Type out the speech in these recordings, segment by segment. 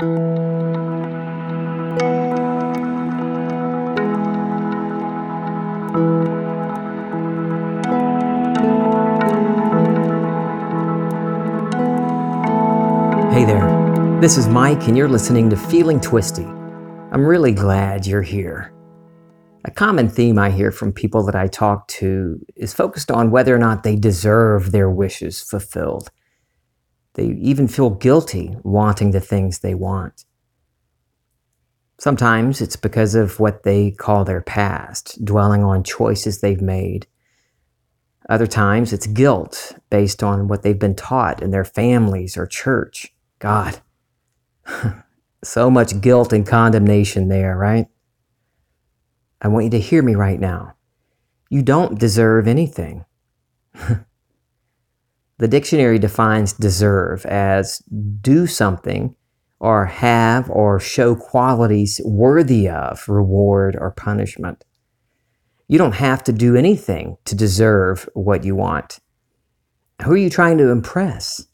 Hey there, this is Mike, and you're listening to Feeling Twisty. I'm really glad you're here. A common theme I hear from people that I talk to is focused on whether or not they deserve their wishes fulfilled. They even feel guilty wanting the things they want. Sometimes it's because of what they call their past, dwelling on choices they've made. Other times it's guilt based on what they've been taught in their families or church. God, so much guilt and condemnation there, right? I want you to hear me right now. You don't deserve anything. the dictionary defines deserve as do something or have or show qualities worthy of reward or punishment. You don't have to do anything to deserve what you want. Who are you trying to impress?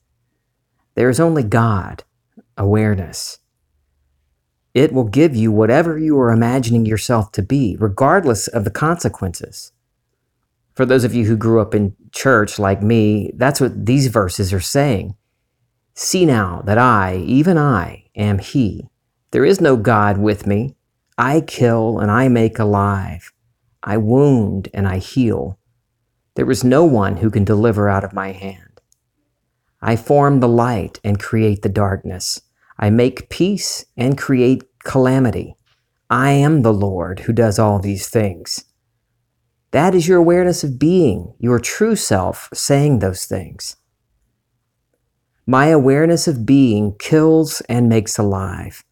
There is only God, awareness. It will give you whatever you are imagining yourself to be, regardless of the consequences. For those of you who grew up in church like me, that's what these verses are saying. See now that I, even I, am He. There is no God with me. I kill and I make alive. I wound and I heal. There is no one who can deliver out of my hand. I form the light and create the darkness. I make peace and create calamity. I am the Lord who does all these things. That is your awareness of being, your true self saying those things. My awareness of being kills and makes alive.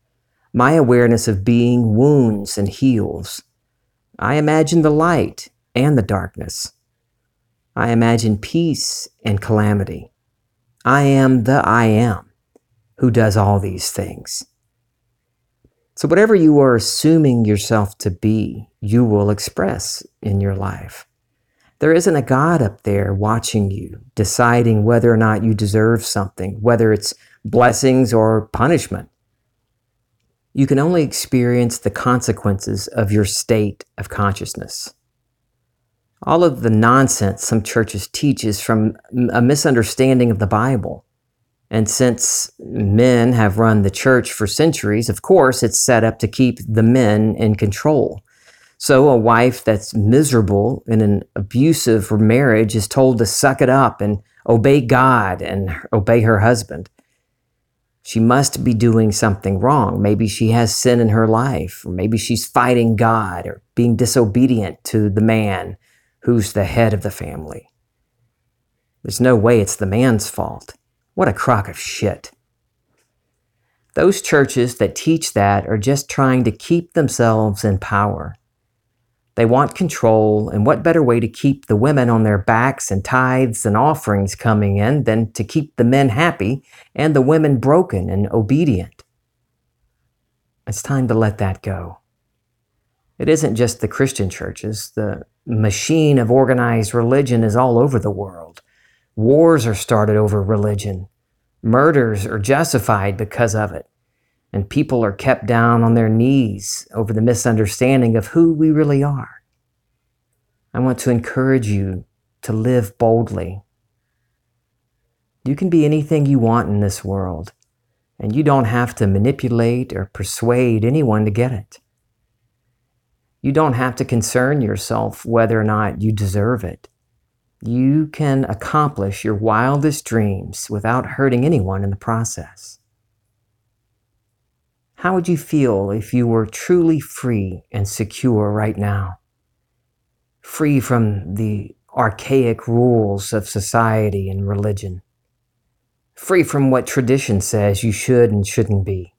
My awareness of being wounds and heals. I imagine the light and the darkness. I imagine peace and calamity. I am the I am who does all these things. So, whatever you are assuming yourself to be, you will express in your life. There isn't a God up there watching you, deciding whether or not you deserve something, whether it's blessings or punishment. You can only experience the consequences of your state of consciousness. All of the nonsense some churches teach is from a misunderstanding of the Bible. And since men have run the church for centuries, of course, it's set up to keep the men in control. So a wife that's miserable in an abusive marriage is told to suck it up and obey God and obey her husband. She must be doing something wrong. Maybe she has sin in her life, or maybe she's fighting God or being disobedient to the man who's the head of the family. There's no way it's the man's fault. What a crock of shit. Those churches that teach that are just trying to keep themselves in power. They want control, and what better way to keep the women on their backs and tithes and offerings coming in than to keep the men happy and the women broken and obedient? It's time to let that go. It isn't just the Christian churches, the machine of organized religion is all over the world. Wars are started over religion. Murders are justified because of it. And people are kept down on their knees over the misunderstanding of who we really are. I want to encourage you to live boldly. You can be anything you want in this world, and you don't have to manipulate or persuade anyone to get it. You don't have to concern yourself whether or not you deserve it you can accomplish your wildest dreams without hurting anyone in the process. How would you feel if you were truly free and secure right now? Free from the archaic rules of society and religion. Free from what tradition says you should and shouldn't be.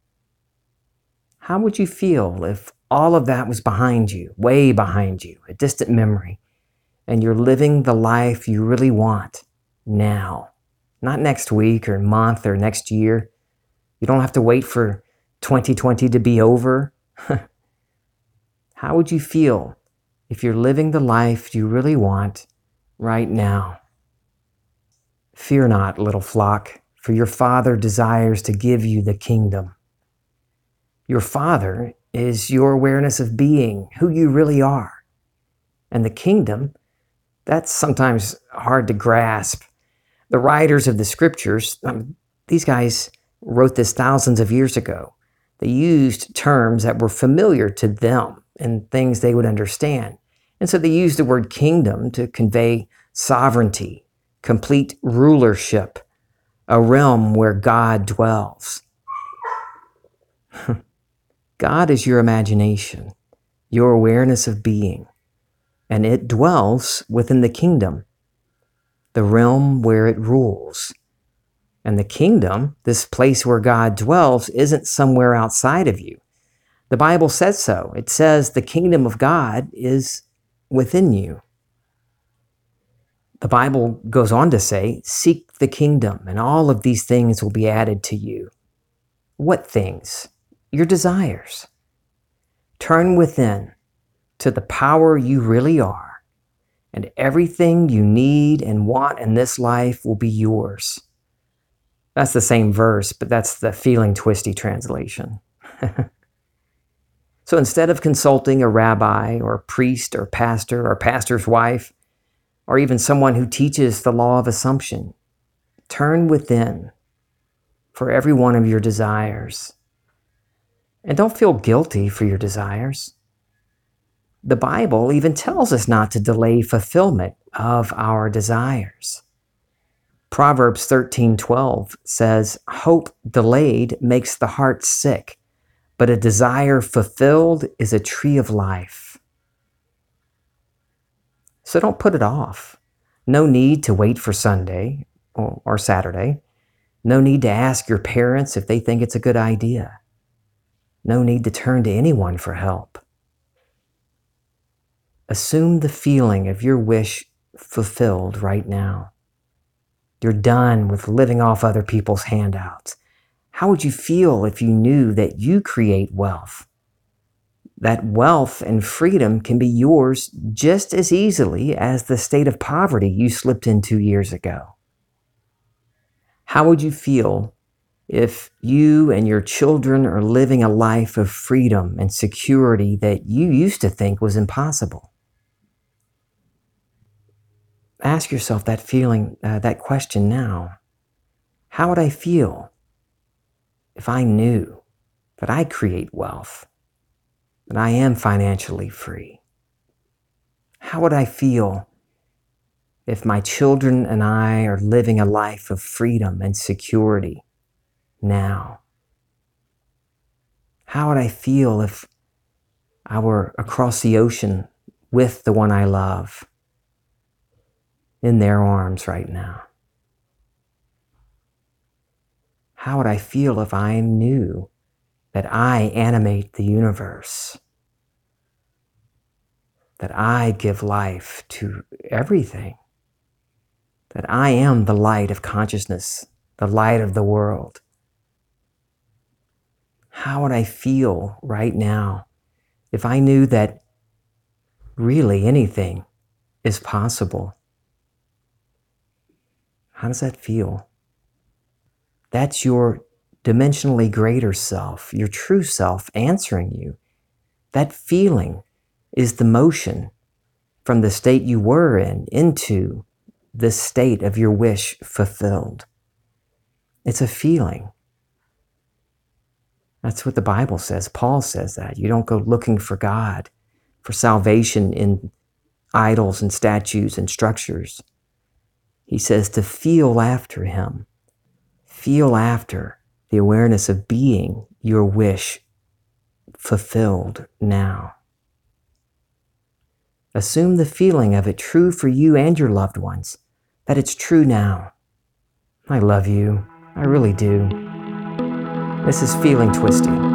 How would you feel if all of that was behind you, way behind you, a distant memory? and you're living the life you really want now, not next week or month or next year. You don't have to wait for 2020 to be over. How would you feel if you're living the life you really want right now? Fear not, little flock, for your Father desires to give you the kingdom. Your Father is your awareness of being, who you really are. And the kingdom, that's sometimes hard to grasp. The writers of the scriptures, um, these guys wrote this thousands of years ago. They used terms that were familiar to them and things they would understand. And so they used the word kingdom to convey sovereignty, complete rulership, a realm where God dwells. God is your imagination, your awareness of being, and it dwells within the kingdom, the realm where it rules. And the kingdom, this place where God dwells, isn't somewhere outside of you. The Bible says so. It says the kingdom of God is within you. The Bible goes on to say, Seek the kingdom, and all of these things will be added to you. What things? Your desires. Turn within to the power you really are, and everything you need and want in this life will be yours. That's the same verse, but that's the feeling twisty translation. so instead of consulting a rabbi or a priest or pastor or pastor's wife, or even someone who teaches the law of assumption. Turn within for every one of your desires. And don't feel guilty for your desires. The Bible even tells us not to delay fulfillment of our desires. Proverbs 13:12 says, "Hope delayed makes the heart sick, but a desire fulfilled is a tree of life." So don't put it off. No need to wait for Sunday or, or Saturday. No need to ask your parents if they think it's a good idea. No need to turn to anyone for help. Assume the feeling of your wish fulfilled right now. You're done with living off other people's handouts. How would you feel if you knew that you create wealth? that wealth and freedom can be yours just as easily as the state of poverty you slipped into years ago. How would you feel if you and your children are living a life of freedom and security that you used to think was impossible? Ask yourself that feeling, uh, that question now. How would I feel if I knew that I create wealth? that I am financially free? How would I feel if my children and I are living a life of freedom and security now? How would I feel if I were across the ocean with the one I love in their arms right now? How would I feel if I knew that I animate the universe, that I give life to everything, that I am the light of consciousness, the light of the world. How would I feel right now if I knew that really anything is possible? How does that feel? That's your dimensionally greater self, your true self answering you. That feeling is the motion from the state you were in into the state of your wish fulfilled. It's a feeling. That's what the Bible says. Paul says that. You don't go looking for God, for salvation in idols and statues and structures. He says to feel after Him. Feel after the awareness of being your wish fulfilled now. Assume the feeling of it true for you and your loved ones, that it's true now. I love you. I really do. This is Feeling Twisty.